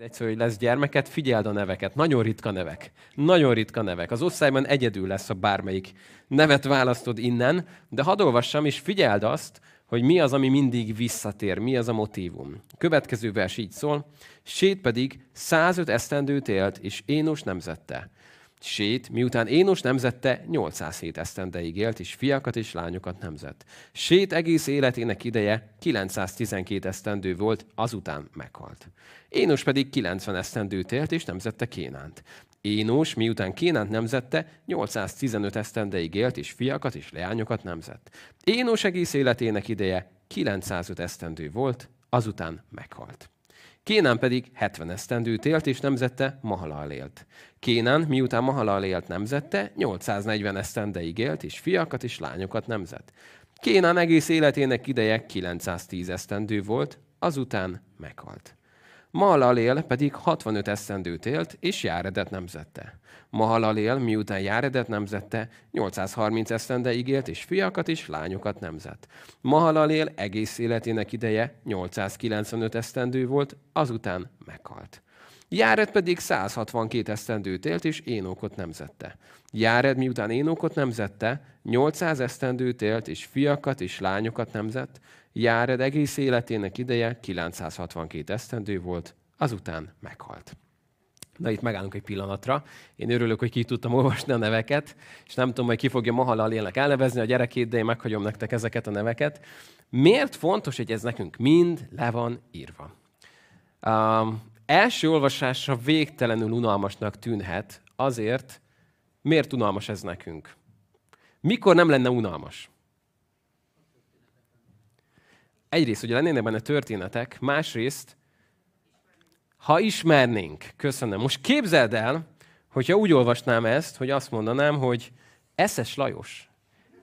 egyszer, hogy lesz gyermeket, figyeld a neveket. Nagyon ritka nevek. Nagyon ritka nevek. Az osztályban egyedül lesz, a bármelyik nevet választod innen, de hadd olvassam, és figyeld azt, hogy mi az, ami mindig visszatér, mi az a motívum. Következő vers így szól, Sét pedig 105 esztendőt élt, és Énos nemzette. Sét, miután Énos nemzette, 807 esztendeig élt, és fiakat és lányokat nemzett. Sét egész életének ideje 912 esztendő volt, azután meghalt. Énos pedig 90 esztendőt élt, és nemzette Kénánt. Énos, miután Kénánt nemzette, 815 esztendeig élt, és fiakat és leányokat nemzett. Énos egész életének ideje 905 esztendő volt, azután meghalt. Kénán pedig 70 esztendőt élt, és nemzette Mahalal élt. Kénán, miután Mahalal élt, nemzette, 840 esztendeig élt, és fiakat és lányokat nemzett. Kénán egész életének ideje 910 esztendő volt, azután meghalt. Mahalalél pedig 65 esztendőt élt, és Járedet nemzette. Mahalalél, miután Járedet nemzette, 830 esztendeig élt, és fiakat és lányokat nemzett. Mahalalél egész életének ideje 895 esztendő volt, azután meghalt. Járed pedig 162 esztendőt élt, és Énókot nemzette. Járed miután Énókot nemzette, 800 esztendőt élt, és fiakat és lányokat nemzett. Járed egész életének ideje 962 esztendő volt, azután meghalt. Na itt megállunk egy pillanatra. Én örülök, hogy ki tudtam olvasni a neveket, és nem tudom, hogy ki fogja Mahalalélnek elnevezni a gyerekét, de én meghagyom nektek ezeket a neveket. Miért fontos, hogy ez nekünk mind le van írva? Um, első olvasásra végtelenül unalmasnak tűnhet, azért, miért unalmas ez nekünk? Mikor nem lenne unalmas? Egyrészt, hogy lennének benne történetek, másrészt, ha ismernénk, köszönöm. Most képzeld el, hogyha úgy olvasnám ezt, hogy azt mondanám, hogy Eszes Lajos.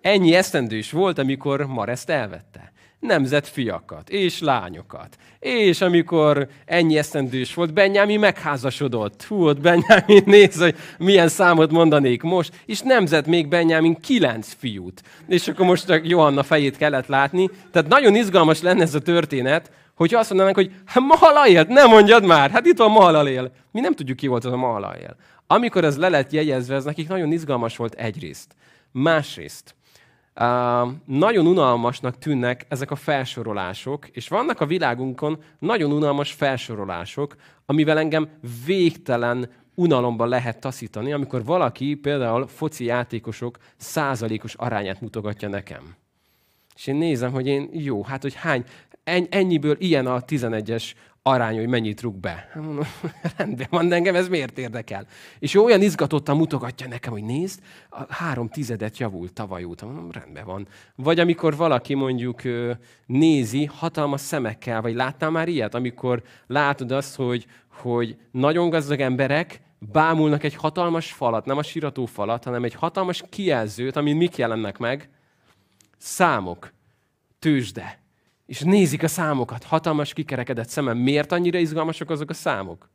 Ennyi esztendős volt, amikor Mareszt elvette nemzett fiakat és lányokat. És amikor ennyi esztendős volt, Benyámi megházasodott. Hú, ott Benyámi néz, hogy milyen számot mondanék most, és nemzett még Benyámin kilenc fiút. És akkor most a Johanna fejét kellett látni. Tehát nagyon izgalmas lenne ez a történet, hogyha azt mondanánk, hogy hát Mahalaél, nem mondjad már, hát itt van Mahalaél. Mi nem tudjuk, ki volt az a Mahalaél. Amikor ez le lett jegyezve, ez nekik nagyon izgalmas volt egyrészt. Másrészt, nagyon unalmasnak tűnnek ezek a felsorolások, és vannak a világunkon nagyon unalmas felsorolások, amivel engem végtelen unalomban lehet taszítani, amikor valaki például foci játékosok százalékos arányát mutogatja nekem. És én nézem, hogy én jó, hát hogy hány, ennyiből ilyen a 11-es arány, hogy mennyit rúg be. Rendben van, de engem ez miért érdekel? És ő olyan izgatottan mutogatja nekem, hogy nézd, a három tizedet javult tavaly óta. Mondom, rendben van. Vagy amikor valaki mondjuk nézi hatalmas szemekkel, vagy láttál már ilyet, amikor látod azt, hogy, hogy nagyon gazdag emberek bámulnak egy hatalmas falat, nem a sirató falat, hanem egy hatalmas kijelzőt, amin mik jelennek meg? Számok, tőzsde, és nézik a számokat, hatalmas kikerekedett szemem. Miért annyira izgalmasak azok a számok?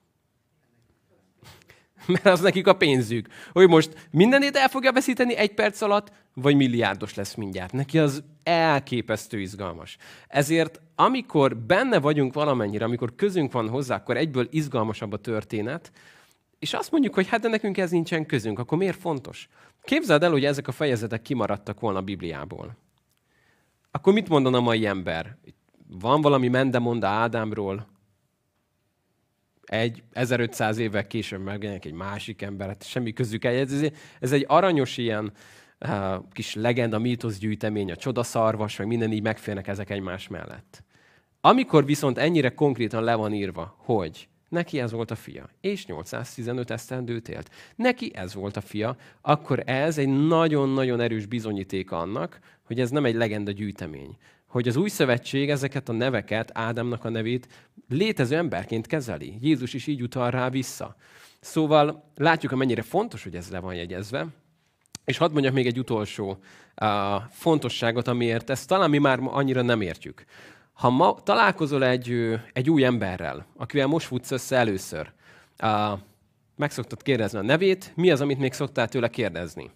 Mert az nekik a pénzük. Hogy most mindenét el fogja veszíteni egy perc alatt, vagy milliárdos lesz mindjárt. Neki az elképesztő izgalmas. Ezért, amikor benne vagyunk valamennyire, amikor közünk van hozzá, akkor egyből izgalmasabb a történet, és azt mondjuk, hogy hát de nekünk ez nincsen közünk, akkor miért fontos? Képzeld el, hogy ezek a fejezetek kimaradtak volna a Bibliából akkor mit mondan a mai ember? Van valami mendemonda Ádámról, egy 1500 évvel később megjelenik egy másik ember, hát semmi közük egy. Ez egy aranyos ilyen uh, kis legenda, mítosz gyűjtemény, a csodaszarvas, meg minden így megférnek ezek egymás mellett. Amikor viszont ennyire konkrétan le van írva, hogy neki ez volt a fia, és 815 esztendőt élt. Neki ez volt a fia, akkor ez egy nagyon-nagyon erős bizonyíték annak, hogy ez nem egy legenda gyűjtemény. Hogy az új szövetség ezeket a neveket, Ádámnak a nevét létező emberként kezeli. Jézus is így utal rá vissza. Szóval látjuk, mennyire fontos, hogy ez le van jegyezve. És hadd mondjak még egy utolsó uh, fontosságot, amiért ezt talán mi már annyira nem értjük. Ha ma találkozol egy, egy új emberrel, akivel most futsz össze először, uh, meg szoktad kérdezni a nevét, mi az, amit még szoktál tőle kérdezni?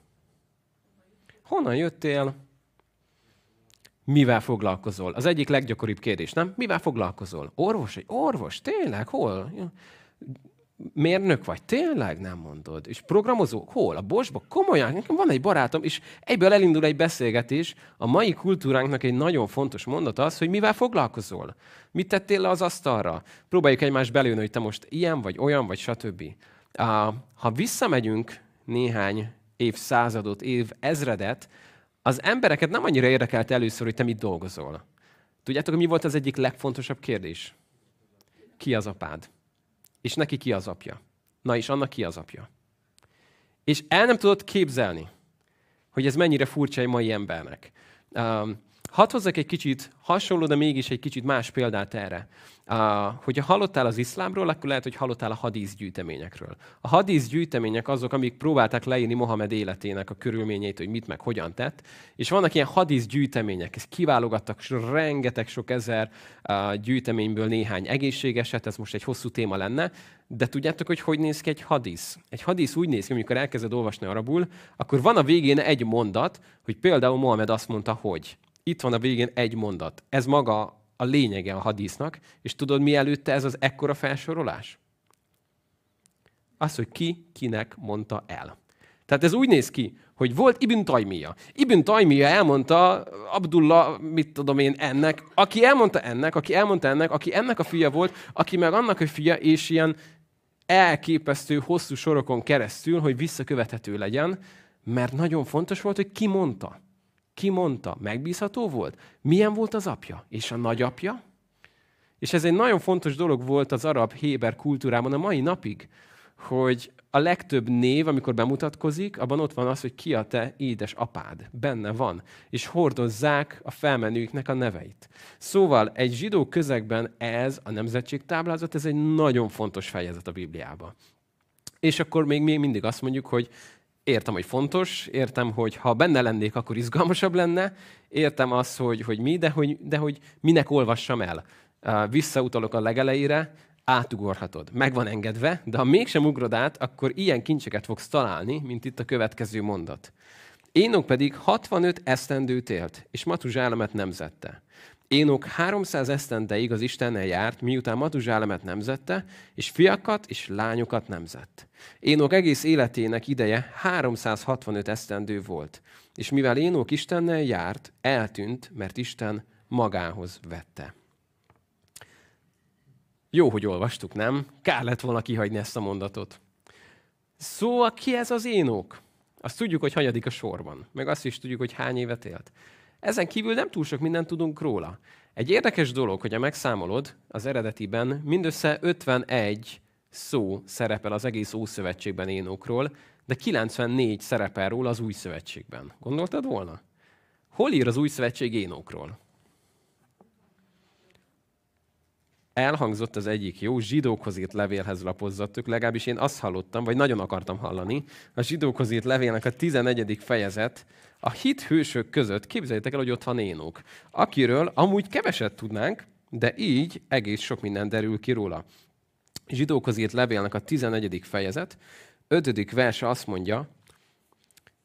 Honnan jöttél? Mivel foglalkozol? Az egyik leggyakoribb kérdés, nem? Mivel foglalkozol? Orvos? Egy orvos? Tényleg? Hol? Mérnök vagy? Tényleg nem mondod. És programozó? Hol? A Bosba? Komolyan? Nekem van egy barátom, és egyből elindul egy beszélgetés. A mai kultúránknak egy nagyon fontos mondat az, hogy mivel foglalkozol. Mit tettél le az asztalra? Próbáljuk egymást belőni, hogy te most ilyen vagy, olyan vagy, stb. Ha visszamegyünk néhány évszázadot, év ezredet, az embereket nem annyira érdekelt először, hogy te mit dolgozol. Tudjátok, mi volt az egyik legfontosabb kérdés? Ki az apád? És neki ki az apja? Na és annak ki az apja? És el nem tudod képzelni, hogy ez mennyire furcsa egy mai embernek. Um, hadd hozzak egy kicsit hasonló, de mégis egy kicsit más példát erre. Uh, hogyha hallottál az iszlámról, akkor lehet, hogy hallottál a hadísz gyűjteményekről. A hadísz gyűjtemények azok, amik próbálták leírni Mohamed életének a körülményeit, hogy mit meg hogyan tett. És vannak ilyen hadísz gyűjtemények, ezt kiválogattak rengeteg sok ezer uh, gyűjteményből néhány egészségeset, ez most egy hosszú téma lenne, de tudjátok, hogy hogy néz ki egy hadísz? Egy hadísz úgy néz ki, amikor elkezded olvasni arabul, akkor van a végén egy mondat, hogy például Mohamed azt mondta, hogy itt van a végén egy mondat. Ez maga a lényege a hadisznak, és tudod, mi előtte ez az ekkora felsorolás? Az, hogy ki kinek mondta el. Tehát ez úgy néz ki, hogy volt Ibn Tajmia. Ibn Tajmia elmondta Abdullah, mit tudom én, ennek, aki elmondta ennek, aki elmondta ennek, aki ennek a fia volt, aki meg annak a fia, és ilyen elképesztő hosszú sorokon keresztül, hogy visszakövethető legyen, mert nagyon fontos volt, hogy ki mondta. Ki mondta? Megbízható volt? Milyen volt az apja? És a nagyapja? És ez egy nagyon fontos dolog volt az arab héber kultúrában a mai napig, hogy a legtöbb név, amikor bemutatkozik, abban ott van az, hogy ki a te édes apád. Benne van. És hordozzák a felmenőknek a neveit. Szóval egy zsidó közegben ez, a nemzetségtáblázat, ez egy nagyon fontos fejezet a Bibliában. És akkor még, még mindig azt mondjuk, hogy értem, hogy fontos, értem, hogy ha benne lennék, akkor izgalmasabb lenne, értem azt, hogy, hogy mi, de hogy, de hogy minek olvassam el. Visszautalok a legelejére, átugorhatod. Meg van engedve, de ha mégsem ugrod át, akkor ilyen kincseket fogsz találni, mint itt a következő mondat. Énok pedig 65 esztendőt élt, és Matuzsálemet nemzette. Énok 300 esztendeig az Istennel járt, miután Matuzsálemet nemzette, és fiakat és lányokat nemzett. Énok egész életének ideje 365 esztendő volt, és mivel Énok Istennel járt, eltűnt, mert Isten magához vette. Jó, hogy olvastuk, nem? Kár lett volna kihagyni ezt a mondatot. Szóval ki ez az Énok? Azt tudjuk, hogy hanyadik a sorban. Meg azt is tudjuk, hogy hány évet élt. Ezen kívül nem túl sok mindent tudunk róla. Egy érdekes dolog, hogy a megszámolod, az eredetiben mindössze 51 szó szerepel az egész Ószövetségben Énokról, de 94 szerepel róla az Új Szövetségben. Gondoltad volna? Hol ír az Új Szövetség Énokról? elhangzott az egyik jó zsidókhoz írt levélhez lapozzatok, legalábbis én azt hallottam, vagy nagyon akartam hallani, a zsidókhoz írt levélnek a 11. fejezet, a hit hősök között, képzeljétek el, hogy ott van Énok, akiről amúgy keveset tudnánk, de így egész sok minden derül ki róla. Zsidókhoz írt levélnek a 11. fejezet, 5. verse azt mondja,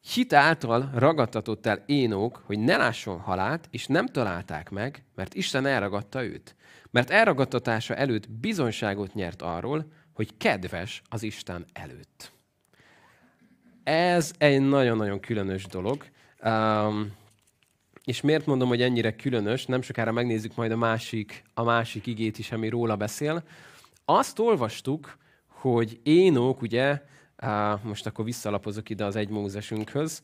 Hit által ragadtatott el Énok, hogy ne lásson halált, és nem találták meg, mert Isten elragadta őt. Mert elragadtatása előtt bizonyságot nyert arról, hogy kedves az Isten előtt. Ez egy nagyon-nagyon különös dolog. Um, és miért mondom, hogy ennyire különös? Nem sokára megnézzük majd a másik, a másik igét is, ami róla beszél. Azt olvastuk, hogy Énok, ugye, most akkor visszalapozok ide az egy Mózesünkhöz,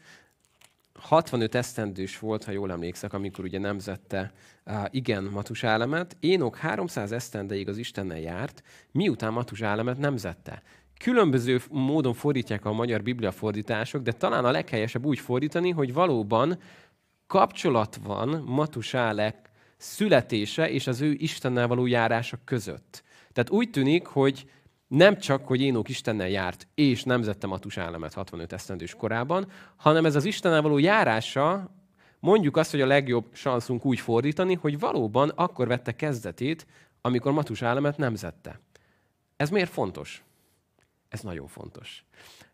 65 esztendős volt, ha jól emlékszek, amikor ugye nemzette uh, igen Matusálemet. Énok 300 esztendeig az Istennel járt, miután Matusálemet nemzette. Különböző módon fordítják a magyar biblia fordítások, de talán a leghelyesebb úgy fordítani, hogy valóban kapcsolat van Matusálek születése és az ő Istennel való járása között. Tehát úgy tűnik, hogy nem csak, hogy Énok Istennel járt, és nemzette Matusálemet 65 esztendős korában, hanem ez az Istennel való járása, mondjuk azt, hogy a legjobb sanszunk úgy fordítani, hogy valóban akkor vette kezdetét, amikor Matusálemet nemzette. Ez miért fontos? Ez nagyon fontos.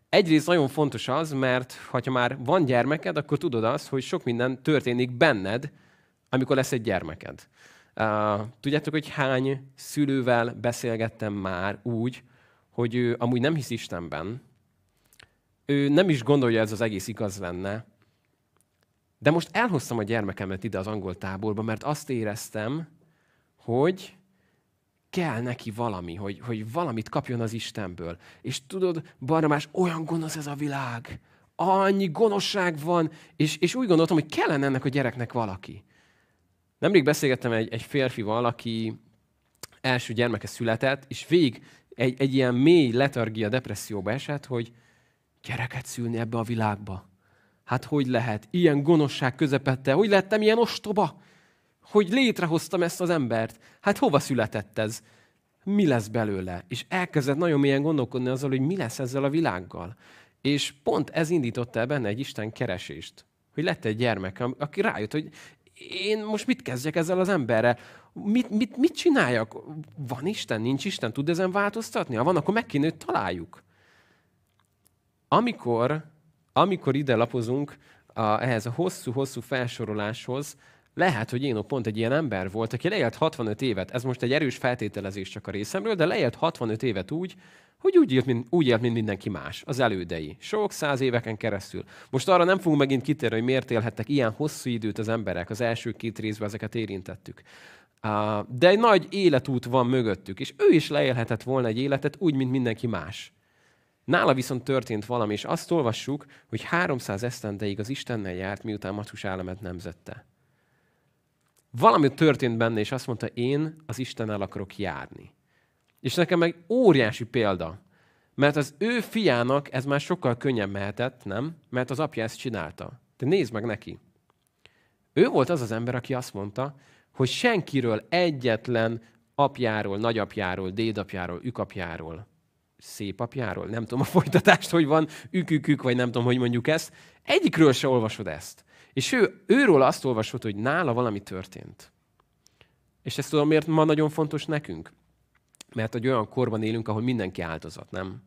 Egyrészt nagyon fontos az, mert ha már van gyermeked, akkor tudod azt, hogy sok minden történik benned, amikor lesz egy gyermeked. Uh, tudjátok, hogy hány szülővel beszélgettem már úgy, hogy ő amúgy nem hisz Istenben, ő nem is gondolja, ez az egész igaz lenne, de most elhoztam a gyermekemet ide az angol táborba, mert azt éreztem, hogy kell neki valami, hogy, hogy valamit kapjon az Istenből. És tudod, Barnabás, olyan gonosz ez a világ. Annyi gonoszság van, és, és úgy gondoltam, hogy kellene ennek a gyereknek valaki. Nemrég beszélgettem egy, egy férfival, aki első gyermeke született, és végig egy, egy ilyen mély letargia, depresszióba esett, hogy gyereket szülni ebbe a világba. Hát hogy lehet? Ilyen gonoszság közepette. Hogy lettem ilyen ostoba? Hogy létrehoztam ezt az embert? Hát hova született ez? Mi lesz belőle? És elkezdett nagyon mélyen gondolkodni azzal, hogy mi lesz ezzel a világgal. És pont ez indította el benne egy Isten keresést. Hogy lett egy gyermek, aki rájött, hogy én most mit kezdjek ezzel az emberrel? Mit, mit, mit csináljak? Van Isten, nincs Isten, tud ezen változtatni? Ha van, akkor meg kéne, hogy találjuk. Amikor, amikor ide lapozunk a, ehhez a hosszú-hosszú felsoroláshoz, lehet, hogy Énok pont egy ilyen ember volt, aki leélt 65 évet. Ez most egy erős feltételezés csak a részemről, de leélt 65 évet úgy, hogy úgy élt, mint, úgy élt, mint mindenki más, az elődei. Sok száz éveken keresztül. Most arra nem fogunk megint kitérni, hogy miért élhettek ilyen hosszú időt az emberek. Az első két részben ezeket érintettük. De egy nagy életút van mögöttük, és ő is leélhetett volna egy életet úgy, mint mindenki más. Nála viszont történt valami, és azt olvassuk, hogy 300 esztendeig az Istennel járt, miután Matus államet nemzette. Valami történt benne, és azt mondta, én az Istennel akarok járni. És nekem meg óriási példa. Mert az ő fiának ez már sokkal könnyebb mehetett, nem? Mert az apja ezt csinálta. De nézd meg neki. Ő volt az az ember, aki azt mondta, hogy senkiről egyetlen apjáról, nagyapjáról, dédapjáról, ükapjáról, szépapjáról, nem tudom a folytatást, hogy van, ükükük, vagy nem tudom, hogy mondjuk ezt, egyikről se olvasod ezt. És ő, őről azt olvasod, hogy nála valami történt. És ezt tudom, miért ma nagyon fontos nekünk? Mert egy olyan korban élünk, ahol mindenki áldozat, nem?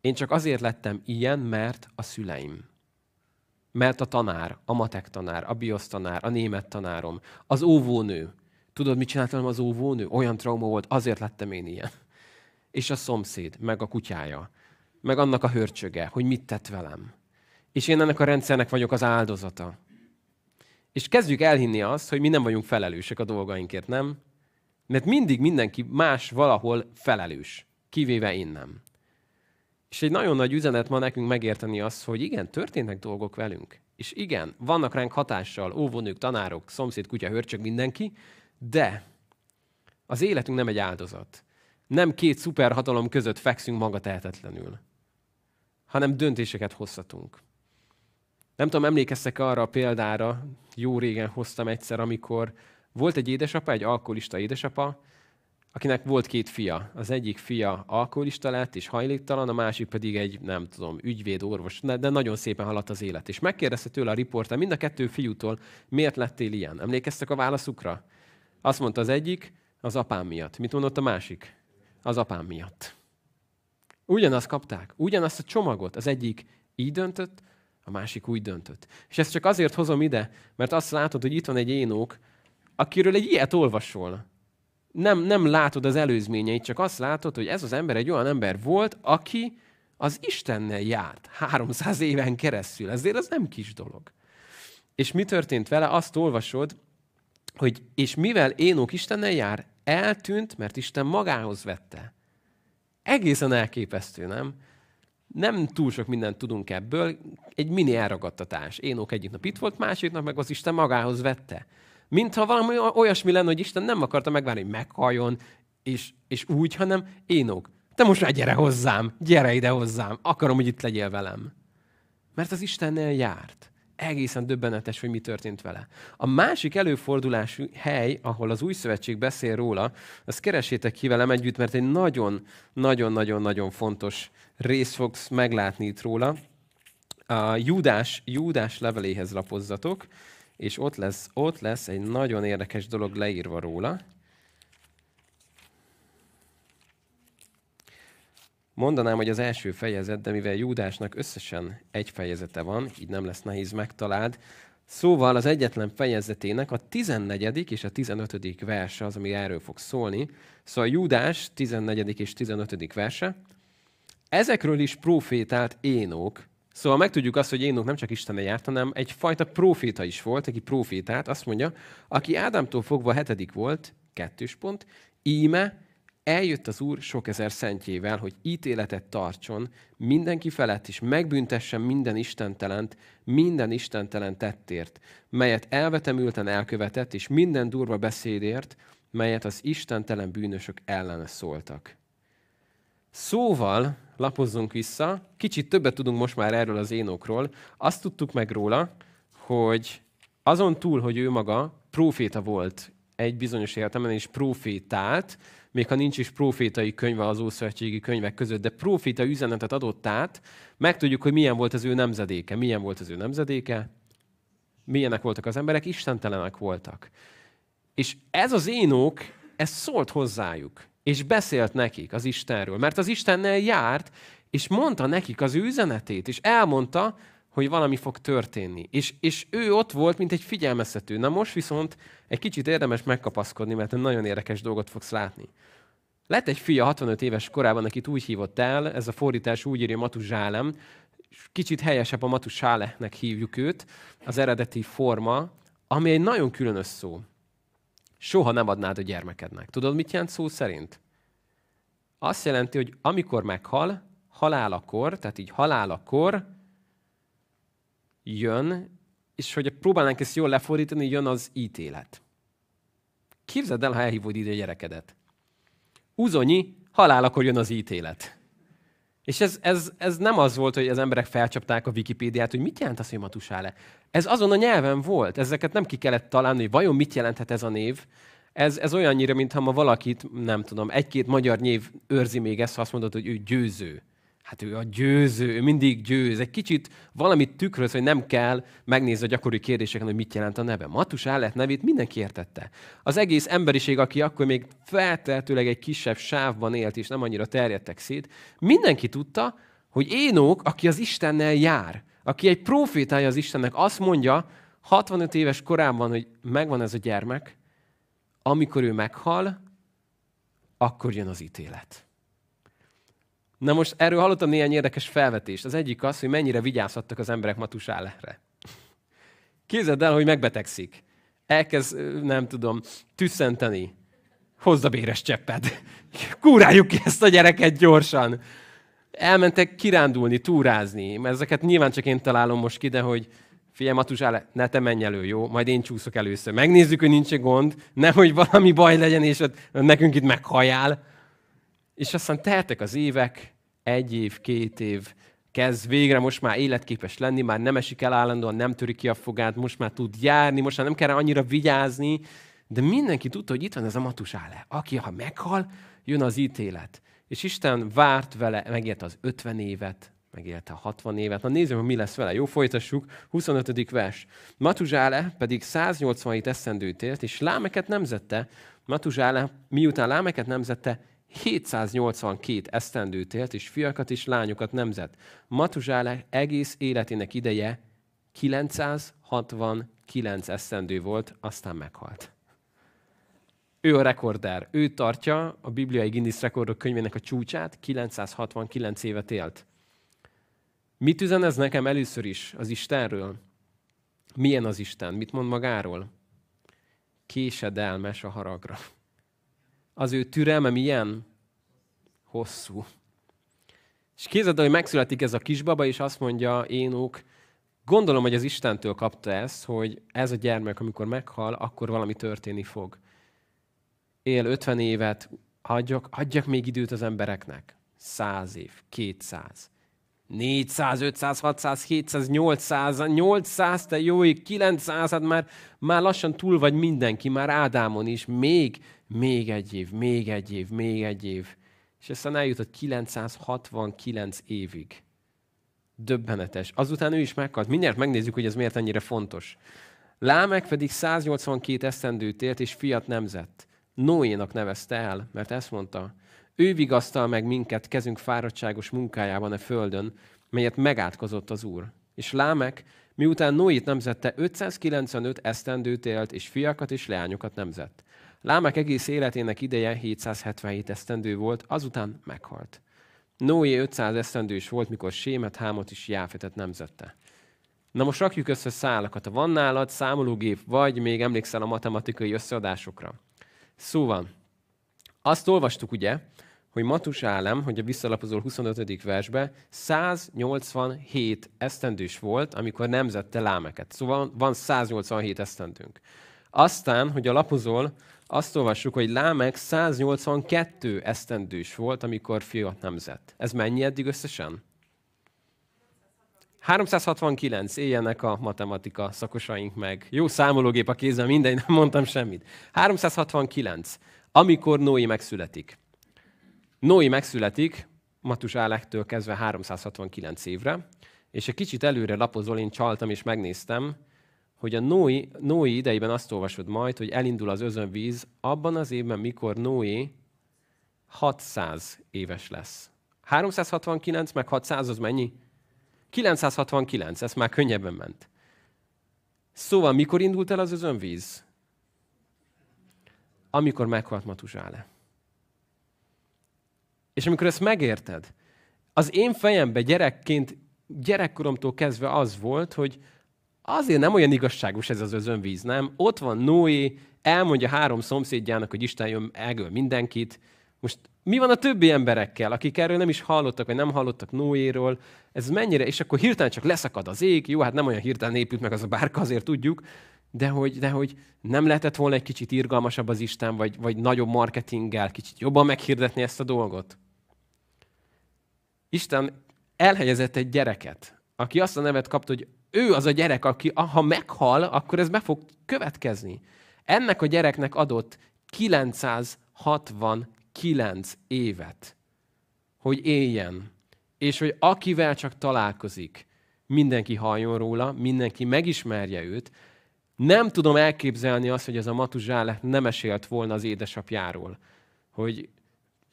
Én csak azért lettem ilyen, mert a szüleim. Mert a tanár, a matek tanár, a biosz tanár, a német tanárom, az óvónő. Tudod, mit csináltam az óvónő? Olyan trauma volt, azért lettem én ilyen. És a szomszéd, meg a kutyája, meg annak a hörcsöge, hogy mit tett velem. És én ennek a rendszernek vagyok az áldozata. És kezdjük elhinni azt, hogy mi nem vagyunk felelősek a dolgainkért, nem? Mert mindig mindenki más valahol felelős, kivéve én nem. És egy nagyon nagy üzenet ma nekünk megérteni azt, hogy igen, történnek dolgok velünk. És igen, vannak ránk hatással óvónők, tanárok, szomszéd, kutya, hörcsök, mindenki, de az életünk nem egy áldozat. Nem két szuperhatalom között fekszünk maga tehetetlenül, hanem döntéseket hozhatunk. Nem tudom, emlékeztek arra a példára, jó régen hoztam egyszer, amikor volt egy édesapa, egy alkoholista édesapa, akinek volt két fia. Az egyik fia alkoholista lett és hajléktalan, a másik pedig egy, nem tudom, ügyvéd, orvos, de nagyon szépen haladt az élet. És megkérdezte tőle a riporter mind a kettő fiútól, miért lettél ilyen? Emlékeztek a válaszukra? Azt mondta az egyik, az apám miatt. Mit mondott a másik? Az apám miatt. Ugyanazt kapták, ugyanazt a csomagot. Az egyik így döntött, a másik úgy döntött. És ezt csak azért hozom ide, mert azt látod, hogy itt van egy énók, akiről egy ilyet olvasol. Nem, nem látod az előzményeit, csak azt látod, hogy ez az ember egy olyan ember volt, aki az Istennel járt 300 éven keresztül. Ezért az nem kis dolog. És mi történt vele? Azt olvasod, hogy és mivel Énok Istennel jár, eltűnt, mert Isten magához vette. Egészen elképesztő, nem? Nem túl sok mindent tudunk ebből, egy mini elragadtatás. Énok egyik nap itt volt, másik nap meg az Isten magához vette. Mintha valami olyasmi lenne, hogy Isten nem akarta megvárni, hogy meghalljon, és, és úgy, hanem Énok, te most már gyere hozzám, gyere ide hozzám, akarom, hogy itt legyél velem. Mert az Istennel járt. Egészen döbbenetes, hogy mi történt vele. A másik előfordulású hely, ahol az új szövetség beszél róla, azt keresétek ki velem együtt, mert egy nagyon-nagyon-nagyon-nagyon fontos rész fogsz meglátni itt róla. A Júdás, Júdás leveléhez lapozzatok, és ott lesz, ott lesz egy nagyon érdekes dolog leírva róla. Mondanám, hogy az első fejezet, de mivel Júdásnak összesen egy fejezete van, így nem lesz nehéz megtaláld, Szóval az egyetlen fejezetének a 14. és a 15. verse az, ami erről fog szólni. Szóval Júdás 14. és 15. verse. Ezekről is profétált Énok. Szóval megtudjuk azt, hogy Énok nem csak Istenne járt, hanem egyfajta proféta is volt, aki profétált, azt mondja, aki Ádámtól fogva hetedik volt, kettős pont, íme eljött az Úr sok ezer szentjével, hogy ítéletet tartson mindenki felett, és megbüntessen minden istentelent, minden istentelen tettért, melyet elvetemülten elkövetett, és minden durva beszédért, melyet az istentelen bűnösök ellene szóltak. Szóval, lapozzunk vissza, kicsit többet tudunk most már erről az énokról. Azt tudtuk meg róla, hogy azon túl, hogy ő maga proféta volt egy bizonyos értelemben, és profétált, még ha nincs is profétai könyve az Ószövetségi könyvek között, de proféta üzenetet adott át, megtudjuk, hogy milyen volt az ő nemzedéke. Milyen volt az ő nemzedéke? Milyenek voltak az emberek? Istentelenek voltak. És ez az énok, ez szólt hozzájuk, és beszélt nekik az Istenről, mert az Istennel járt, és mondta nekik az ő üzenetét, és elmondta, hogy valami fog történni. És, és ő ott volt, mint egy figyelmeztető. Na most viszont egy kicsit érdemes megkapaszkodni, mert nagyon érdekes dolgot fogsz látni. Lett egy fia 65 éves korában, akit úgy hívott el, ez a fordítás úgy írja Matuzsálem, kicsit helyesebb a Matusálehnek hívjuk őt, az eredeti forma, ami egy nagyon különös szó. Soha nem adnád a gyermekednek. Tudod, mit jelent szó szerint? Azt jelenti, hogy amikor meghal, halálakor, tehát így halálakor jön, és hogy próbálnánk ezt jól lefordítani, jön az ítélet. Képzeld el, ha elhívod ide a gyerekedet. Uzonyi, halál, akkor jön az ítélet. És ez, ez, ez nem az volt, hogy az emberek felcsapták a Wikipédiát, hogy mit jelent az, hogy Matusále. Ez azon a nyelven volt. Ezeket nem ki kellett találni, hogy vajon mit jelenthet ez a név. Ez, ez olyannyira, mintha ma valakit, nem tudom, egy-két magyar név őrzi még ezt, ha azt mondod, hogy ő győző. Hát ő a győző, ő mindig győz. Egy kicsit valamit tükröz, hogy nem kell megnézni a gyakori kérdéseken, hogy mit jelent a neve. Matus állat nevét mindenki értette. Az egész emberiség, aki akkor még feltehetőleg egy kisebb sávban élt, és nem annyira terjedtek szét, mindenki tudta, hogy Énók, aki az Istennel jár, aki egy profétája az Istennek, azt mondja 65 éves korában, hogy megvan ez a gyermek, amikor ő meghal, akkor jön az ítélet. Na most erről hallottam néhány érdekes felvetést. Az egyik az, hogy mennyire vigyázhattak az emberek Matusálerre. Képzeld el, hogy megbetegszik. Elkezd, nem tudom, tüsszenteni. Hozd a béres cseppet. Kúráljuk ki ezt a gyereket gyorsan. Elmentek kirándulni, túrázni. Mert ezeket nyilván csak én találom most ki, de hogy figyelj, Matusál, ne te menj elő, jó? Majd én csúszok először. Megnézzük, hogy nincs gond, nehogy valami baj legyen, és nekünk itt meghajál. És aztán teltek az évek, egy év, két év, kezd végre most már életképes lenni, már nem esik el állandóan, nem töri ki a fogát, most már tud járni, most már nem kell annyira vigyázni, de mindenki tudta, hogy itt van ez a Matusále, aki ha meghal, jön az ítélet. És Isten várt vele, megélte az 50 évet, megélte a 60 évet. Na nézzük, hogy mi lesz vele. Jó, folytassuk. 25. vers. Matuzsále pedig 187 eszendőt élt, és lámeket nemzette. Matuzsále, miután lámeket nemzette, 782 esztendőt élt, és fiakat és lányokat nemzett. Matuzsále egész életének ideje 969 esztendő volt, aztán meghalt. Ő a rekorder. Ő tartja a bibliai Guinness rekordok könyvének a csúcsát, 969 évet élt. Mit üzen ez nekem először is az Istenről? Milyen az Isten? Mit mond magáról? Késedelmes a haragra. Az ő türelme milyen? Hosszú. És képzeld, hogy megszületik ez a kisbaba, és azt mondja Énók, gondolom, hogy az Istentől kapta ezt, hogy ez a gyermek, amikor meghal, akkor valami történni fog. Él 50 évet, adjak, adjak még időt az embereknek. 100 év, 200, 400, 500, 600, 700, 800, 800, te jó ég, 900, hát már, már lassan túl vagy mindenki, már Ádámon is, még, még egy év, még egy év, még egy év. És aztán eljutott 969 évig. Döbbenetes. Azután ő is meghalt. Mindjárt megnézzük, hogy ez miért ennyire fontos. Lámek pedig 182 esztendőt élt, és fiat nemzett. Noénak nevezte el, mert ezt mondta, ő vigasztal meg minket kezünk fáradtságos munkájában a földön, melyet megátkozott az Úr. És Lámek Miután Noit nemzette 595 esztendőt élt, és fiakat és leányokat nemzett. Lámek egész életének ideje 777 esztendő volt, azután meghalt. Noé 500 esztendős volt, mikor Sémet, Hámot és Jáfetet nemzette. Na most rakjuk össze szálakat. Ha van nálad számológép, vagy még emlékszel a matematikai összeadásokra. Szóval, azt olvastuk ugye, hogy Matus Álem, hogy a visszalapozol 25. versbe, 187 esztendős volt, amikor nemzette lámeket. Szóval van 187 esztendőnk. Aztán, hogy a lapozol, azt olvassuk, hogy Lámek 182 esztendős volt, amikor fiat nemzett. Ez mennyi eddig összesen? 369, éljenek a matematika szakosaink meg. Jó számológép a kézzel, minden, nem mondtam semmit. 369, amikor Noé megszületik. Noé megszületik, Matusálektől kezdve 369 évre, és egy kicsit előre lapozol, én csaltam és megnéztem, hogy a Noé, Noé idejében azt olvasod majd, hogy elindul az özönvíz abban az évben, mikor Noé 600 éves lesz. 369 meg 600 az mennyi? 969, ez már könnyebben ment. Szóval mikor indult el az özönvíz? Amikor meghalt Matusále. És amikor ezt megérted, az én fejemben gyerekként, gyerekkoromtól kezdve az volt, hogy azért nem olyan igazságos ez az özönvíz, nem? Ott van Noé, elmondja három szomszédjának, hogy Isten jön, elgöl mindenkit. Most mi van a többi emberekkel, akik erről nem is hallottak, vagy nem hallottak Noéról? Ez mennyire? És akkor hirtelen csak leszakad az ég. Jó, hát nem olyan hirtelen épült meg az a bárka, azért tudjuk. De hogy, de hogy nem lehetett volna egy kicsit irgalmasabb az Isten, vagy, vagy nagyobb marketinggel, kicsit jobban meghirdetni ezt a dolgot? Isten elhelyezett egy gyereket, aki azt a nevet kapta, hogy ő az a gyerek, aki ha meghal, akkor ez be fog következni. Ennek a gyereknek adott 969 évet, hogy éljen. És hogy akivel csak találkozik, mindenki halljon róla, mindenki megismerje őt. Nem tudom elképzelni azt, hogy ez a Matuzsále nem esélt volna az édesapjáról. Hogy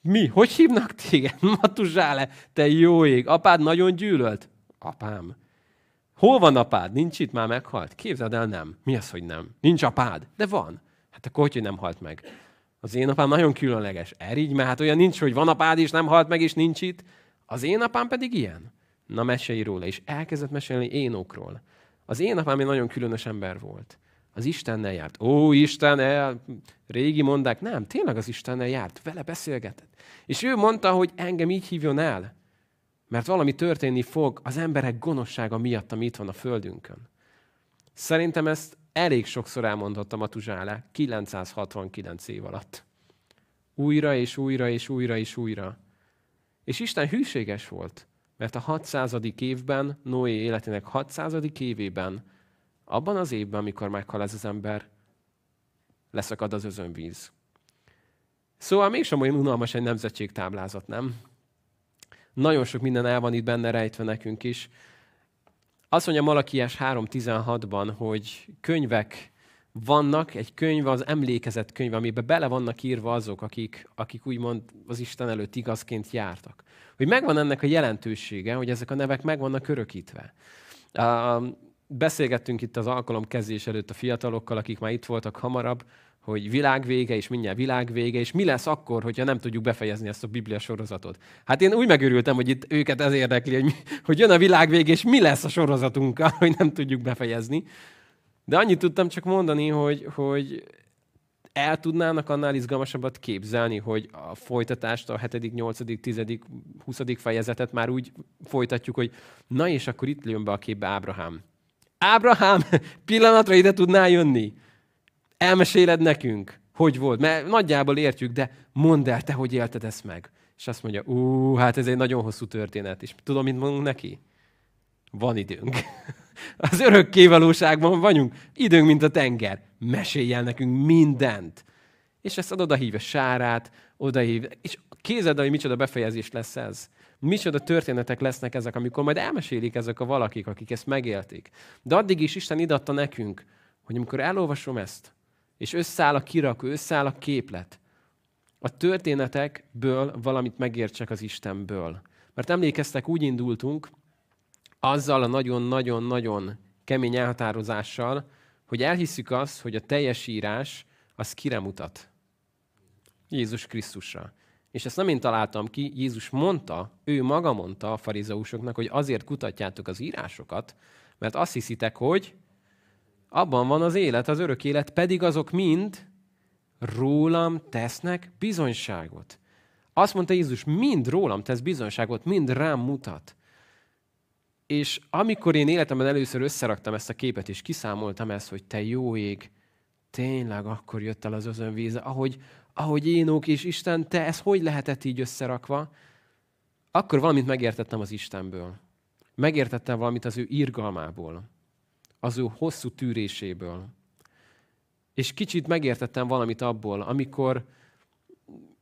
mi? Hogy hívnak téged? Matuzsále, te jó ég. Apád nagyon gyűlölt? Apám. Hol van apád? Nincs itt, már meghalt? Képzeld el, nem. Mi az, hogy nem? Nincs apád? De van. Hát akkor hogy, nem halt meg? Az én apám nagyon különleges. Erigy, mert hát olyan nincs, hogy van apád, és nem halt meg, és nincs itt. Az én apám pedig ilyen. Na, mesélj róla. És elkezdett mesélni Énokról. Az én apám egy nagyon különös ember volt. Az Istennel járt. Ó, Isten, el, régi mondák. Nem, tényleg az Istennel járt. Vele beszélgetett. És ő mondta, hogy engem így hívjon el. Mert valami történni fog az emberek gonoszsága miatt, ami itt van a földünkön. Szerintem ezt elég sokszor elmondhattam a Tuzsále 969 év alatt. Újra és újra és újra és újra. És Isten hűséges volt, mert a 600. évben, Noé életének 600. évében, abban az évben, amikor meghal ez az ember, leszakad az özönvíz. Szóval mégsem olyan unalmas egy nemzetségtáblázat, nem? Nagyon sok minden el van itt benne rejtve nekünk is. Azt mondja Malakiás 3.16-ban, hogy könyvek vannak, egy könyv az emlékezett könyv, amiben bele vannak írva azok, akik, akik úgymond az Isten előtt igazként jártak. Hogy megvan ennek a jelentősége, hogy ezek a nevek meg vannak örökítve. Beszélgettünk itt az alkalom kezdés előtt a fiatalokkal, akik már itt voltak hamarabb, hogy világvége, és mindjárt világvége, és mi lesz akkor, hogyha nem tudjuk befejezni ezt a Biblia sorozatot. Hát én úgy megörültem, hogy itt őket ez érdekli, hogy, mi, hogy jön a világvége, és mi lesz a sorozatunkkal, hogy nem tudjuk befejezni. De annyit tudtam csak mondani, hogy, hogy el tudnának annál izgalmasabbat képzelni, hogy a folytatást, a 7., 8., 10., 20. fejezetet már úgy folytatjuk, hogy na és akkor itt jön be a képbe Ábrahám. Ábrahám pillanatra ide tudná jönni? Elmeséled nekünk, hogy volt, mert nagyjából értjük, de mondd el te, hogy élted ezt meg. És azt mondja, ú, hát ez egy nagyon hosszú történet, és tudom, mit mondunk neki? Van időnk. Az örök valóságban vagyunk. Időnk, mint a tenger. Mesélj el nekünk mindent. És ezt oda hív a sárát, hív. És kézed, hogy micsoda befejezés lesz ez. Micsoda történetek lesznek ezek, amikor majd elmesélik ezek a valakik, akik ezt megélték. De addig is Isten idatta nekünk, hogy amikor elolvasom ezt, és összeáll a kirakó, összeáll a képlet. A történetekből valamit megértsek az Istenből. Mert emlékeztek, úgy indultunk, azzal a nagyon-nagyon-nagyon kemény elhatározással, hogy elhisszük azt, hogy a teljes írás az kire mutat. Jézus Krisztusra. És ezt nem én találtam ki, Jézus mondta, ő maga mondta a farizeusoknak, hogy azért kutatjátok az írásokat, mert azt hiszitek, hogy abban van az élet, az örök élet, pedig azok mind rólam tesznek bizonyságot. Azt mondta Jézus, mind rólam tesz bizonyságot, mind rám mutat. És amikor én életemben először összeraktam ezt a képet, és kiszámoltam ezt, hogy te jó ég, tényleg akkor jött el az özönvíz, ahogy, ahogy énok és Isten, te ez hogy lehetett így összerakva? Akkor valamit megértettem az Istenből. Megértettem valamit az ő irgalmából, az ő hosszú tűréséből. És kicsit megértettem valamit abból, amikor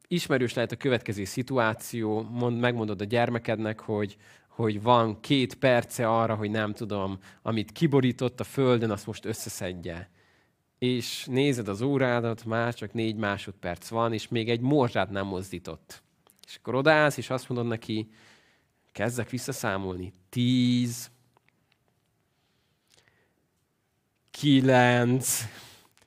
ismerős lehet a következő szituáció, mond, megmondod a gyermekednek, hogy, hogy van két perce arra, hogy nem tudom, amit kiborított a földön, azt most összeszedje. És nézed az órádat, már csak négy másodperc van, és még egy morzsát nem mozdított. És akkor odaállsz, és azt mondod neki, kezdek visszaszámolni. Tíz, kilenc,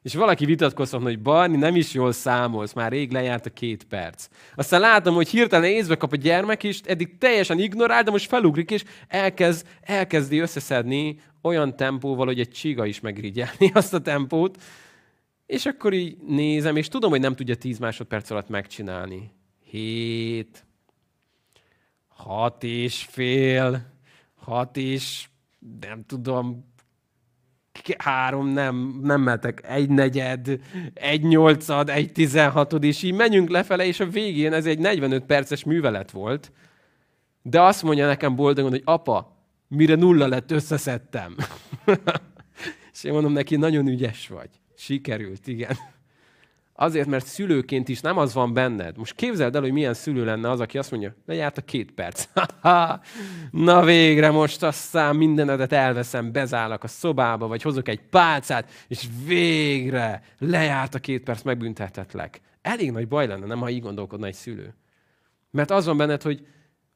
és valaki vitatkozhat, hogy Barni, nem is jól számolsz, már rég lejárt a két perc. Aztán látom, hogy hirtelen észbe kap a gyermek, és eddig teljesen ignorál, de most felugrik, és elkezd, elkezdi összeszedni olyan tempóval, hogy egy csiga is megrigyelni azt a tempót. És akkor így nézem, és tudom, hogy nem tudja 10 másodperc alatt megcsinálni. Hét, hat és fél, hat és nem tudom, három, nem, nem mehetek, egy negyed, egy nyolcad, egy tizenhatod, és így menjünk lefele, és a végén ez egy 45 perces művelet volt. De azt mondja nekem boldogan, hogy apa, mire nulla lett, összeszedtem. és én mondom neki, nagyon ügyes vagy. Sikerült, igen. Azért, mert szülőként is nem az van benned. Most képzeld el, hogy milyen szülő lenne az, aki azt mondja, lejárt a két perc. Na végre most aztán mindenedet elveszem, bezállak a szobába, vagy hozok egy pálcát, és végre lejárt a két perc, megbüntethetlek. Elég nagy baj lenne, nem, ha így gondolkodna egy szülő. Mert az van benned, hogy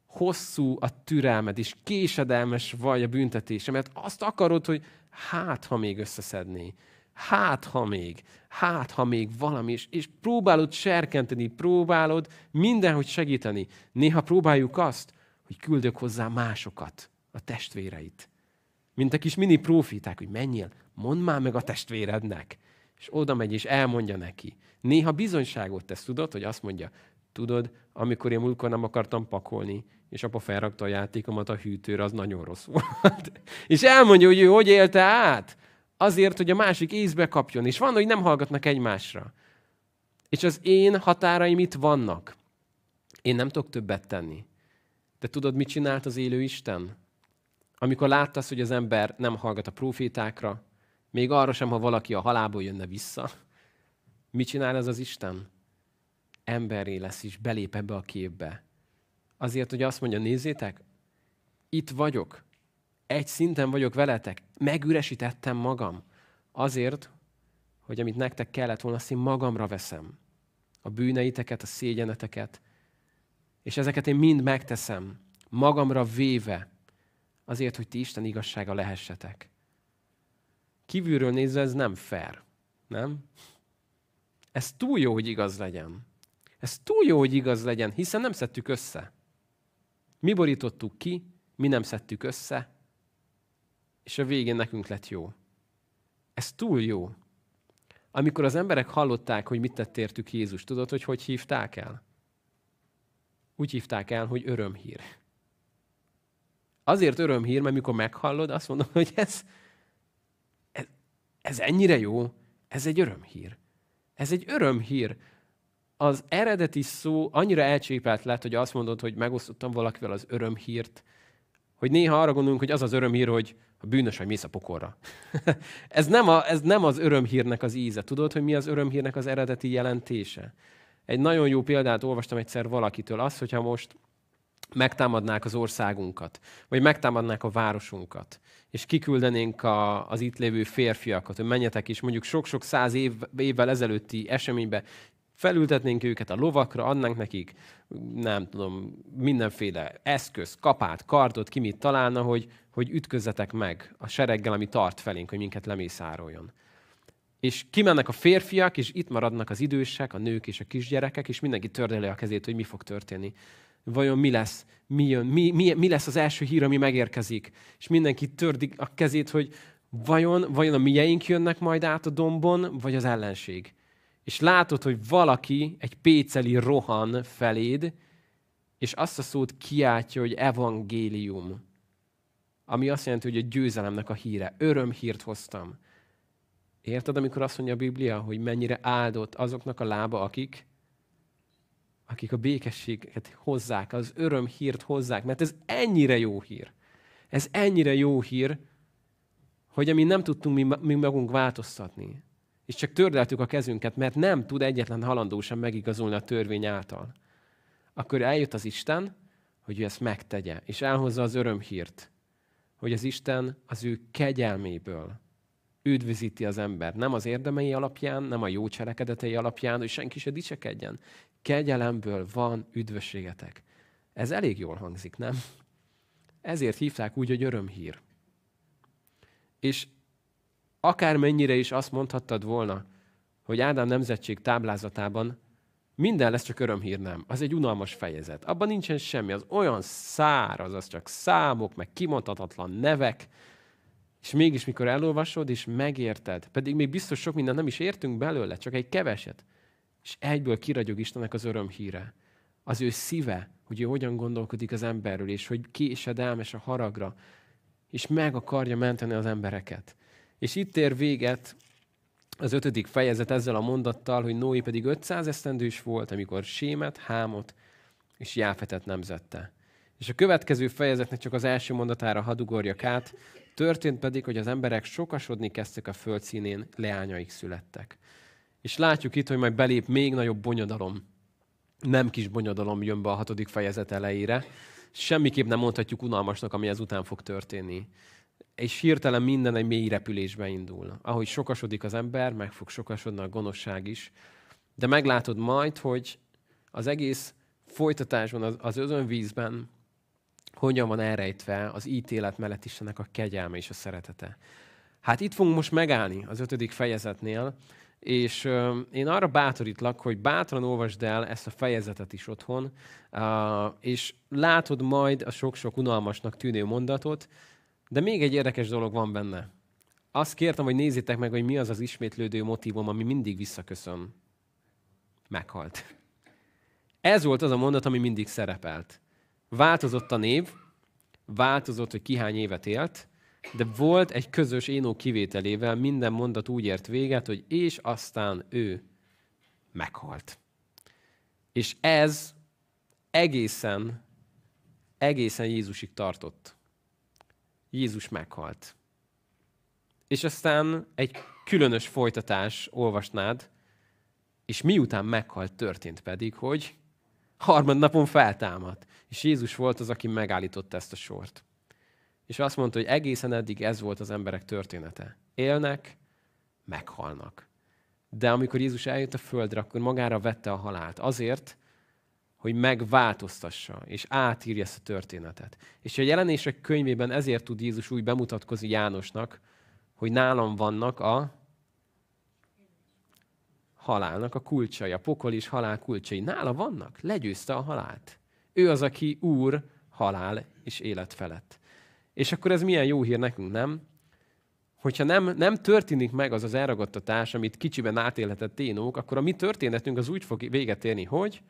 hosszú a türelmed, és késedelmes vagy a büntetése, mert azt akarod, hogy hát, ha még összeszedné hát ha még, hát ha még valami, és, és próbálod serkenteni, próbálod mindenhogy segíteni. Néha próbáljuk azt, hogy küldök hozzá másokat, a testvéreit. Mint a kis mini profiták, hogy menjél, mondd már meg a testvérednek. És oda megy, és elmondja neki. Néha bizonyságot tesz, tudod, hogy azt mondja, tudod, amikor én múltkor nem akartam pakolni, és apa felrakta a játékomat a hűtőre, az nagyon rossz volt. és elmondja, hogy ő hogy élte át azért, hogy a másik észbe kapjon. És van, hogy nem hallgatnak egymásra. És az én határaim itt vannak. Én nem tudok többet tenni. De tudod, mit csinált az élő Isten? Amikor láttasz, hogy az ember nem hallgat a profétákra, még arra sem, ha valaki a halából jönne vissza, mit csinál ez az Isten? Emberré lesz is, belép ebbe a képbe. Azért, hogy azt mondja, nézzétek, itt vagyok, egy szinten vagyok veletek, megüresítettem magam. Azért, hogy amit nektek kellett volna, azt én magamra veszem. A bűneiteket, a szégyeneteket. És ezeket én mind megteszem, magamra véve, azért, hogy ti Isten igazsága lehessetek. Kívülről nézve ez nem fair, nem? Ez túl jó, hogy igaz legyen. Ez túl jó, hogy igaz legyen, hiszen nem szedtük össze. Mi borítottuk ki, mi nem szedtük össze, és a végén nekünk lett jó. Ez túl jó. Amikor az emberek hallották, hogy mit tett értük Jézus, tudod, hogy hogy hívták el? Úgy hívták el, hogy örömhír. Azért örömhír, mert mikor meghallod, azt mondod, hogy ez, ez, ez ennyire jó, ez egy örömhír. Ez egy örömhír. Az eredeti szó annyira elcsépelt lett, hogy azt mondod, hogy megosztottam valakivel az örömhírt, hogy néha arra gondolunk, hogy az az örömhír, hogy a bűnös vagy mész a pokolra. ez, nem a, ez nem az örömhírnek az íze. Tudod, hogy mi az örömhírnek az eredeti jelentése? Egy nagyon jó példát olvastam egyszer valakitől. Az, hogyha most megtámadnák az országunkat, vagy megtámadnák a városunkat, és kiküldenénk a, az itt lévő férfiakat, hogy menjetek is mondjuk sok-sok száz év, évvel ezelőtti eseménybe, Felültetnénk őket a lovakra, adnánk nekik, nem tudom, mindenféle eszköz, kapát, kardot, ki mit találna, hogy, hogy ütközzetek meg a sereggel, ami tart felénk, hogy minket lemészároljon. És kimennek a férfiak, és itt maradnak az idősek, a nők és a kisgyerekek, és mindenki tördeli a kezét, hogy mi fog történni. Vajon mi lesz? Mi, jön? Mi, mi, mi lesz az első hír, ami megérkezik? És mindenki tördi a kezét, hogy vajon, vajon a mieink jönnek majd át a dombon, vagy az ellenség? És látod, hogy valaki, egy péceli rohan feléd, és azt a szót kiáltja, hogy evangélium. Ami azt jelenti, hogy a győzelemnek a híre. Örömhírt hoztam. Érted, amikor azt mondja a Biblia, hogy mennyire áldott azoknak a lába, akik, akik a békességet hozzák, az örömhírt hozzák, mert ez ennyire jó hír. Ez ennyire jó hír, hogy ami nem tudtunk mi, mi magunk változtatni, és csak tördeltük a kezünket, mert nem tud egyetlen halandó sem megigazolni a törvény által, akkor eljött az Isten, hogy ő ezt megtegye, és elhozza az örömhírt, hogy az Isten az ő kegyelméből üdvözíti az ember. Nem az érdemei alapján, nem a jó cselekedetei alapján, hogy senki se dicsekedjen. Kegyelemből van üdvösségetek. Ez elég jól hangzik, nem? Ezért hívták úgy, hogy örömhír. És akármennyire is azt mondhattad volna, hogy Ádám nemzetség táblázatában minden lesz csak örömhír, nem. Az egy unalmas fejezet. Abban nincsen semmi. Az olyan száraz, az csak számok, meg kimondhatatlan nevek, és mégis, mikor elolvasod, és megérted, pedig még biztos sok mindent nem is értünk belőle, csak egy keveset, és egyből kiragyog Istennek az örömhíre. Az ő szíve, hogy ő hogyan gondolkodik az emberről, és hogy késedelmes a haragra, és meg akarja menteni az embereket. És itt ér véget az ötödik fejezet ezzel a mondattal, hogy Noé pedig 500 esztendős volt, amikor Sémet, Hámot és Jáfetet nemzette. És a következő fejezetnek csak az első mondatára hadugorjak át, történt pedig, hogy az emberek sokasodni kezdtek a föld színén, leányaik születtek. És látjuk itt, hogy majd belép még nagyobb bonyodalom. Nem kis bonyodalom jön be a hatodik fejezet elejére. Semmiképp nem mondhatjuk unalmasnak, ami ezután fog történni és hirtelen minden egy mély repülésbe indul. Ahogy sokasodik az ember, meg fog sokasodni a gonoszság is. De meglátod majd, hogy az egész folytatásban, az, az özönvízben hogyan van elrejtve az ítélet mellett Istennek a kegyelme és a szeretete. Hát itt fogunk most megállni az ötödik fejezetnél, és uh, én arra bátorítlak, hogy bátran olvasd el ezt a fejezetet is otthon, uh, és látod majd a sok-sok unalmasnak tűnő mondatot, de még egy érdekes dolog van benne. Azt kértem, hogy nézzétek meg, hogy mi az az ismétlődő motivum, ami mindig visszaköszön. Meghalt. Ez volt az a mondat, ami mindig szerepelt. Változott a név, változott, hogy ki hány évet élt, de volt egy közös énó kivételével, minden mondat úgy ért véget, hogy és aztán ő meghalt. És ez egészen, egészen Jézusig tartott. Jézus meghalt. És aztán egy különös folytatás olvasnád, és miután meghalt, történt pedig, hogy harmadnapon feltámadt. És Jézus volt az, aki megállította ezt a sort. És azt mondta, hogy egészen eddig ez volt az emberek története. Élnek, meghalnak. De amikor Jézus eljött a földre, akkor magára vette a halált. Azért, hogy megváltoztassa, és átírja ezt a történetet. És a jelenések könyvében ezért tud Jézus úgy bemutatkozni Jánosnak, hogy nálam vannak a halálnak a kulcsai, a pokol és halál kulcsai. Nála vannak, legyőzte a halált. Ő az, aki úr, halál és élet felett. És akkor ez milyen jó hír nekünk, nem? Hogyha nem, nem történik meg az az elragadtatás, amit kicsiben átélhetett ténók, akkor a mi történetünk az úgy fog véget érni, hogy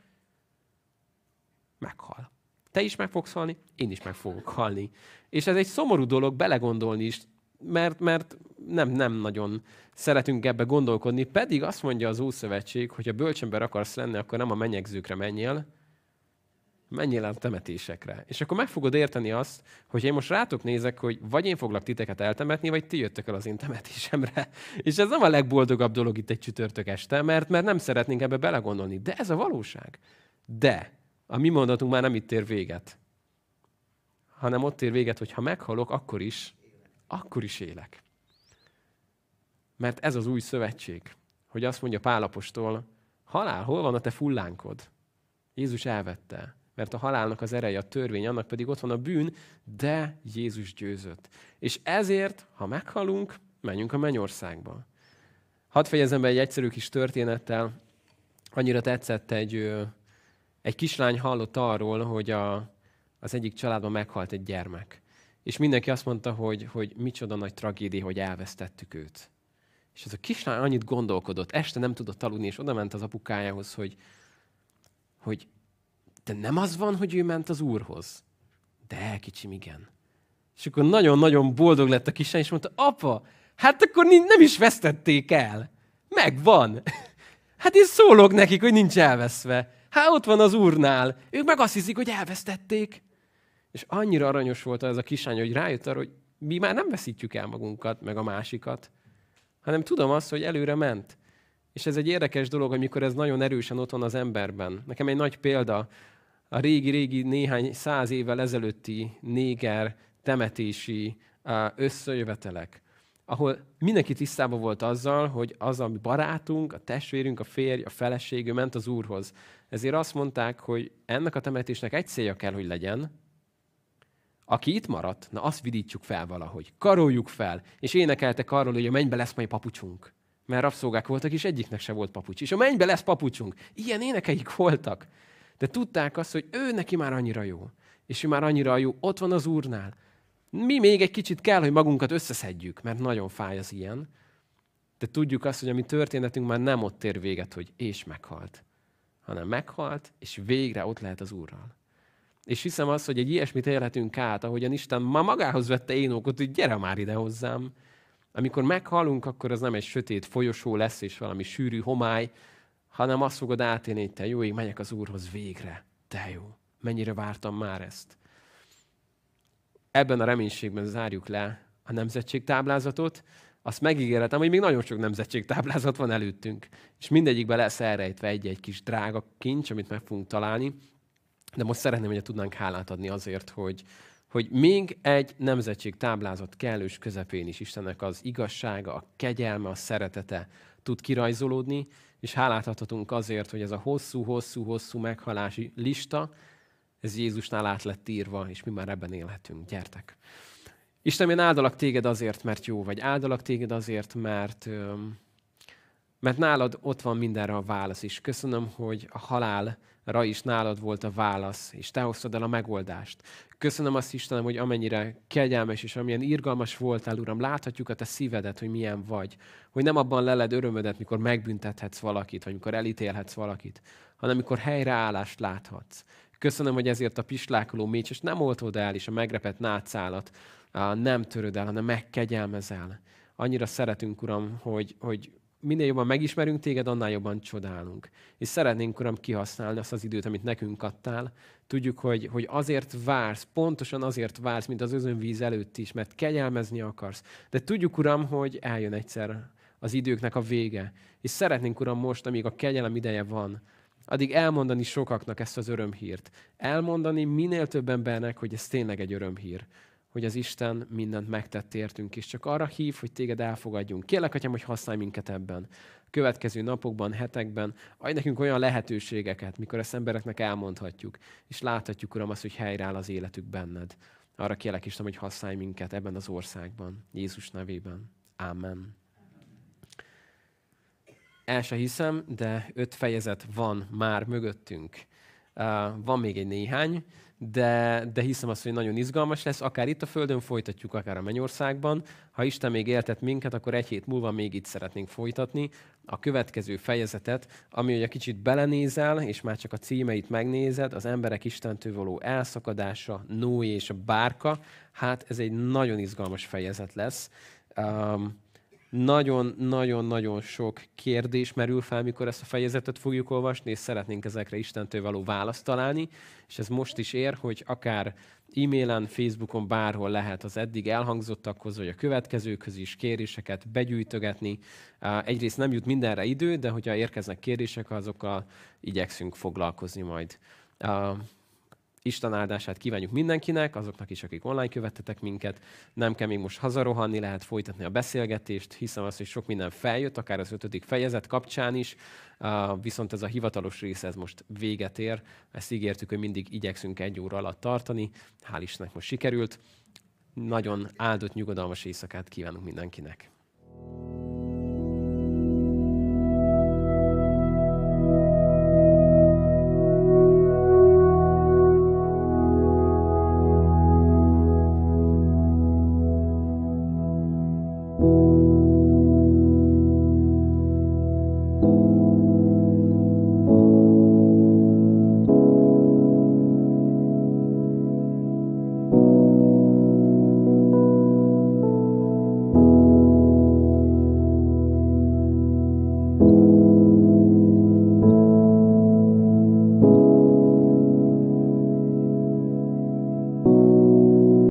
meghal. Te is meg fogsz halni, én is meg fogok halni. És ez egy szomorú dolog belegondolni is, mert, mert nem, nem nagyon szeretünk ebbe gondolkodni, pedig azt mondja az Ószövetség, hogy ha bölcsember akarsz lenni, akkor nem a menyegzőkre menjél, menjél a temetésekre. És akkor meg fogod érteni azt, hogy én most rátok nézek, hogy vagy én foglak titeket eltemetni, vagy ti jöttök el az én temetésemre. És ez nem a legboldogabb dolog itt egy csütörtök este, mert, mert nem szeretnénk ebbe belegondolni. De ez a valóság. De a mi mondatunk már nem itt ér véget, hanem ott ér véget, hogy ha meghalok, akkor is, akkor is élek. Mert ez az új szövetség, hogy azt mondja Pálapostól, halál, hol van a te fullánkod? Jézus elvette, mert a halálnak az ereje a törvény, annak pedig ott van a bűn, de Jézus győzött. És ezért, ha meghalunk, menjünk a mennyországba. Hadd fejezem be egy egyszerű kis történettel. Annyira tetszett egy, egy kislány hallott arról, hogy a, az egyik családban meghalt egy gyermek. És mindenki azt mondta, hogy, hogy micsoda nagy tragédia, hogy elvesztettük őt. És ez a kislány annyit gondolkodott, este nem tudott aludni, és oda ment az apukájához, hogy, hogy de nem az van, hogy ő ment az úrhoz. De, kicsim, igen. És akkor nagyon-nagyon boldog lett a kislány, és mondta, apa, hát akkor nem is vesztették el. Megvan. Hát én szólok nekik, hogy nincs elveszve. Hát ott van az úrnál. Ők meg azt hiszik, hogy elvesztették. És annyira aranyos volt ez a kislány, hogy rájött arra, hogy mi már nem veszítjük el magunkat, meg a másikat, hanem tudom azt, hogy előre ment. És ez egy érdekes dolog, amikor ez nagyon erősen ott van az emberben. Nekem egy nagy példa, a régi-régi néhány száz évvel ezelőtti néger temetési összejövetelek, ahol mindenki tisztában volt azzal, hogy az a barátunk, a testvérünk, a férj, a feleség, ment az úrhoz. Ezért azt mondták, hogy ennek a temetésnek egy célja kell, hogy legyen, aki itt maradt, na azt vidítsuk fel valahogy. Karoljuk fel. És énekeltek arról, hogy a mennybe lesz majd papucsunk. Mert rabszolgák voltak, és egyiknek se volt papucs. És a mennybe lesz papucsunk. Ilyen énekeik voltak. De tudták azt, hogy ő neki már annyira jó. És ő már annyira jó. Ott van az úrnál. Mi még egy kicsit kell, hogy magunkat összeszedjük, mert nagyon fáj az ilyen. De tudjuk azt, hogy a mi történetünk már nem ott ér véget, hogy és meghalt, hanem meghalt, és végre ott lehet az Úrral. És hiszem azt, hogy egy ilyesmit élhetünk át, ahogyan Isten ma magához vette Énókot, hogy gyere már ide hozzám. Amikor meghalunk, akkor az nem egy sötét folyosó lesz, és valami sűrű homály, hanem azt fogod átélni, hogy te jó ég, megyek az Úrhoz végre. Te jó. Mennyire vártam már ezt. Ebben a reménységben zárjuk le a nemzetségtáblázatot. Azt megígérhetem, hogy még nagyon sok nemzetségtáblázat van előttünk. És mindegyikben lesz elrejtve egy-egy kis drága kincs, amit meg fogunk találni. De most szeretném, hogy tudnánk hálát adni azért, hogy, hogy még egy nemzetség táblázat kellős közepén is Istennek az igazsága, a kegyelme, a szeretete tud kirajzolódni, és hálát adhatunk azért, hogy ez a hosszú-hosszú-hosszú meghalási lista, ez Jézusnál át lett írva, és mi már ebben élhetünk. Gyertek! Isten, én áldalak téged azért, mert jó vagy. Áldalak téged azért, mert, mert nálad ott van mindenre a válasz is. Köszönöm, hogy a halál ra is nálad volt a válasz, és te hoztad el a megoldást. Köszönöm azt, Istenem, hogy amennyire kegyelmes és amilyen irgalmas voltál, Uram, láthatjuk a te szívedet, hogy milyen vagy. Hogy nem abban leled örömödet, mikor megbüntethetsz valakit, vagy mikor elítélhetsz valakit, hanem mikor helyreállást láthatsz. Köszönöm, hogy ezért a pislákoló mécs, és nem oltod el, és a megrepett nátszálat nem töröd el, hanem megkegyelmezel. Annyira szeretünk, Uram, hogy, hogy minél jobban megismerünk téged, annál jobban csodálunk. És szeretnénk, Uram, kihasználni azt az időt, amit nekünk adtál. Tudjuk, hogy, hogy azért vársz, pontosan azért vársz, mint az özönvíz előtt is, mert kegyelmezni akarsz. De tudjuk, Uram, hogy eljön egyszer az időknek a vége. És szeretnénk, Uram, most, amíg a kegyelem ideje van, addig elmondani sokaknak ezt az örömhírt. Elmondani minél több embernek, hogy ez tényleg egy örömhír hogy az Isten mindent megtett értünk, és csak arra hív, hogy téged elfogadjunk. Kérlek, Atyám, hogy használj minket ebben. A következő napokban, hetekben, adj nekünk olyan lehetőségeket, mikor ezt embereknek elmondhatjuk, és láthatjuk, Uram, azt, hogy helyreáll az életük benned. Arra kérlek, Isten, hogy használj minket ebben az országban. Jézus nevében. Amen. El se hiszem, de öt fejezet van már mögöttünk. Van még egy néhány, de, de hiszem azt, hogy nagyon izgalmas lesz, akár itt a Földön folytatjuk, akár a Mennyországban. Ha Isten még éltet minket, akkor egy hét múlva még itt szeretnénk folytatni a következő fejezetet, ami ugye kicsit belenézel, és már csak a címeit megnézed, az emberek Istentől való elszakadása, Noé és a bárka, hát ez egy nagyon izgalmas fejezet lesz. Um, nagyon-nagyon-nagyon sok kérdés merül fel, mikor ezt a fejezetet fogjuk olvasni, és szeretnénk ezekre Istentől való választ találni, és ez most is ér, hogy akár e-mailen, Facebookon, bárhol lehet az eddig elhangzottakhoz, vagy a következőkhöz is kéréseket begyűjtögetni. Egyrészt nem jut mindenre idő, de hogyha érkeznek kérések, azokkal igyekszünk foglalkozni majd. Isten áldását kívánjuk mindenkinek, azoknak is, akik online követtetek minket. Nem kell még most hazarohanni, lehet folytatni a beszélgetést. Hiszem azt, hogy sok minden feljött, akár az ötödik fejezet kapcsán is, viszont ez a hivatalos rész ez most véget ér. Ezt ígértük, hogy mindig igyekszünk egy óra alatt tartani. Hál' Istennek most sikerült. Nagyon áldott, nyugodalmas éjszakát kívánunk mindenkinek.